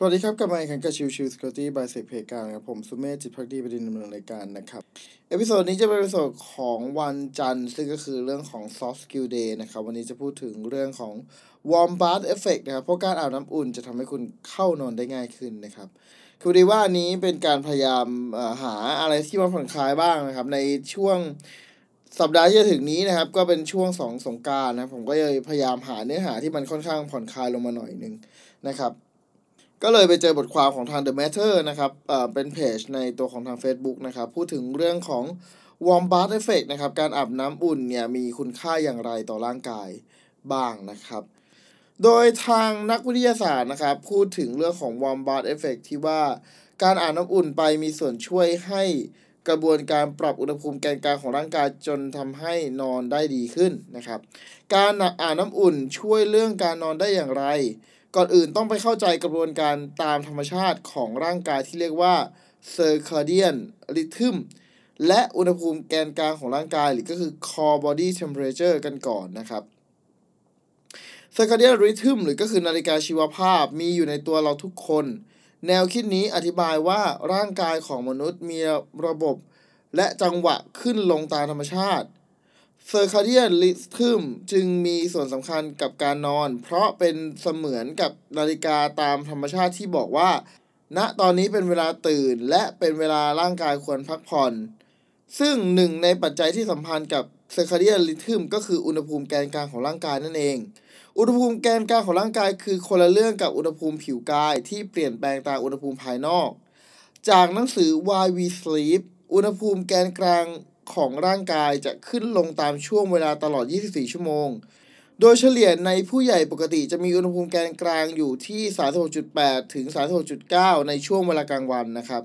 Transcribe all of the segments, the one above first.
สวัสดีครับกลับมาอีกครั้งกับ Chill Chill Security by SecPlayground ครับผมสุเมธจิตภักดีบดินทร์ดำเนินรายการนะครับ episode นี้จะเป็น episode ของวันจันทร์ ซึ่งก็คือเรื่องของ soft skill day นะครับ วันนี้จะพูดถึงเรื่องของ warm bath effect นะครับ เพราะการอาบน้ำอุ่นจะทำให้คุณเข้านอนได้ง่ายขึ้นนะครับ คือดีว่าอันนี้เป็นการพยายามหาอะไรที่มาผ่อนคลายบ้างนะครับ ในช่วงสัปดาห์ที่จะถึงนี้นะครับ ก็เป็นช่วงของสงกรานต์นะครับผมก็เลยพยายามหาเนื้อหาที่มันค่อนข้างผ่อนคลายลงมาหน่อยหนึ่งนะครับ ก็เลยไปเจอบทความของทาง The Matter นะครับเป็นเพจในตัวของทาง Facebook นะครับ พูดถึงเรื่องของ warm bath effect นะครับ การอาบน้ำอุ่นเนี่ยมีคุณค่าอย่างไรต่อร่างกายบ้างนะครับ โดยทางนักวิทยาศาสตร์นะครับ พูดถึงเรื่องของ warm bath effect ที่ว่าการอาบน้ำอุ่นไปมีส่วนช่วยให้กระบวนการปรับอุณหภูมิแกนกลางของร่างกายจนทำให้นอนได้ดีขึ้นนะครับ การอาบน้ำอุ่นช่วยเรื่องการนอนได้อย่างไร ก่อนอื่นต้องไปเข้าใจกระบวนการตามธรรมชาติของร่างกายที่เรียกว่า circadian rhythm และอุณหภูมิแกนกลางของร่างกายหรือก็คือ core body temperature กันก่อนนะครับ circadian rhythm หรือก็คือนาฬิกาชีวภาพมีอยู่ในตัวเราทุกคน แนวคิดนี้อธิบายว่าร่างกายของมนุษย์มีระบบและจังหวะขึ้นลงตามธรรมชาติ circadian rhythm จึงมีส่วนสำคัญกับการนอน เพราะเป็นเสมือนกับนาฬิกาตามธรรมชาติที่บอกว่า ณตอนนี้เป็นเวลาตื่นและเป็นเวลาร่างกายควรพักผ่อน ซึ่งหนึ่งในปัจจัยที่สัมพันธ์กับ circadian rhythm ก็คืออุณหภูมิแกนกลางของร่างกายนั่นเอง อุณหภูมิแกนกลางของร่างกายคือคนละเรื่องกับอุณหภูมิผิวกายที่เปลี่ยนแปลงตามอุณหภูมิภายนอก จากหนังสือ Why We Sleep อุณหภูมิแกนกลาง ของร่างกายจะขึ้นลงตามช่วงเวลาตลอด 24 ชั่วโมง โดยเฉลี่ยในผู้ใหญ่ปกติจะมีอุณหภูมิแกนกลางอยู่ที่ 36.8 ถึง 36.9 ในช่วงเวลากลางวันนะครับ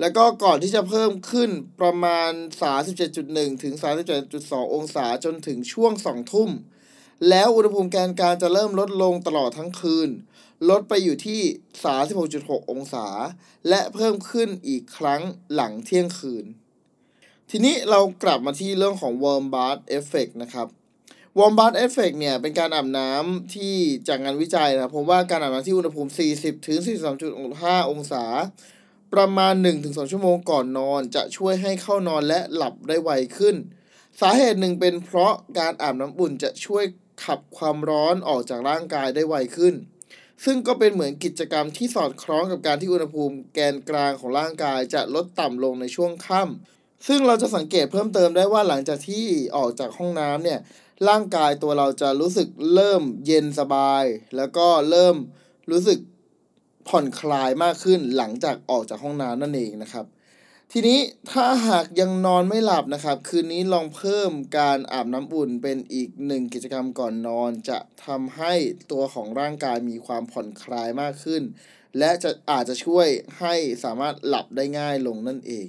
แล้วก็ก่อนที่จะเพิ่มขึ้นประมาณ 37.1 ถึง 37.2 องศาจนถึงช่วง 2 ทุ่ม แล้วอุณหภูมิแกนกลางจะเริ่มลดลงตลอดทั้งคืน ลดไปอยู่ที่ 36.6 องศา และเพิ่มขึ้นอีกครั้งหลังเที่ยงคืน ทีนี้เรากลับมาที่เรื่องของ warm bath effect นะครับ warm bath effect เนี่ย เป็นการอาบน้ำที่จากงานวิจัยนะผมว่าการอาบน้ำที่อุณหภูมิ 40ถึง43.5 องศา ประมาณ 1-2 ชั่วโมงก่อนนอน จะช่วยให้เข้านอนและหลับได้ไวขึ้น สาเหตุหนึ่งเป็นเพราะการอาบน้ำอุ่นจะช่วยขับความร้อนออกจากร่างกายได้ไวขึ้น ซึ่งก็เป็นเหมือนกิจกรรมที่สอดคล้องกับการที่อุณหภูมิแกนกลางของร่างกายจะลดต่ำลงในช่วงค่ำ ซึ่งเราจะสังเกตเพิ่มเติมได้ว่าหลังจากที่ออกจากห้องน้ำเนี่ยร่างกายตัวเราจะรู้สึกเริ่มเย็นสบาย แล้วก็เริ่มรู้สึกผ่อนคลายมากขึ้นหลังจากออกจากห้องน้ำนั่นเองนะครับ ทีนี้ถ้าหากยังนอนไม่หลับนะครับ คืนนี้ลองเพิ่มการอาบน้ำอุ่นเป็นอีกหนึ่งกิจกรรมก่อนนอน จะทำให้ตัวของร่างกายมีความผ่อนคลายมากขึ้น และจะอาจจะช่วยให้สามารถหลับได้ง่ายลงนั่นเอง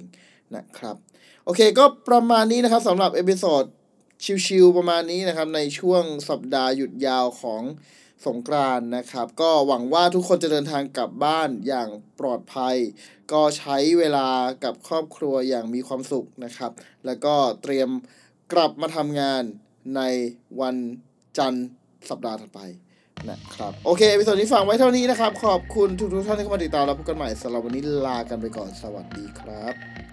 นะครับ โอเคก็ประมาณนี้นะครับสำหรับ episode ชิวๆประมาณนี้นะครับ ในช่วงสัปดาห์หยุดยาวของสงกรานต์นะครับ ก็หวังว่าทุกคนจะเดินทางกลับบ้านอย่างปลอดภัย ก็ใช้เวลากับครอบครัวอย่างมีความสุขนะครับ แล้วก็เตรียมกลับมาทำงานในวันจันทร์สัปดาห์ถัดไปนะครับ โอเค episode นี้ฝากไว้เท่านี้นะครับ ขอบคุณทุกท่านที่เข้ามาติดตามแล้วพบกันใหม่สำหรับวันนี้ลากันไปก่อนสวัสดีครับ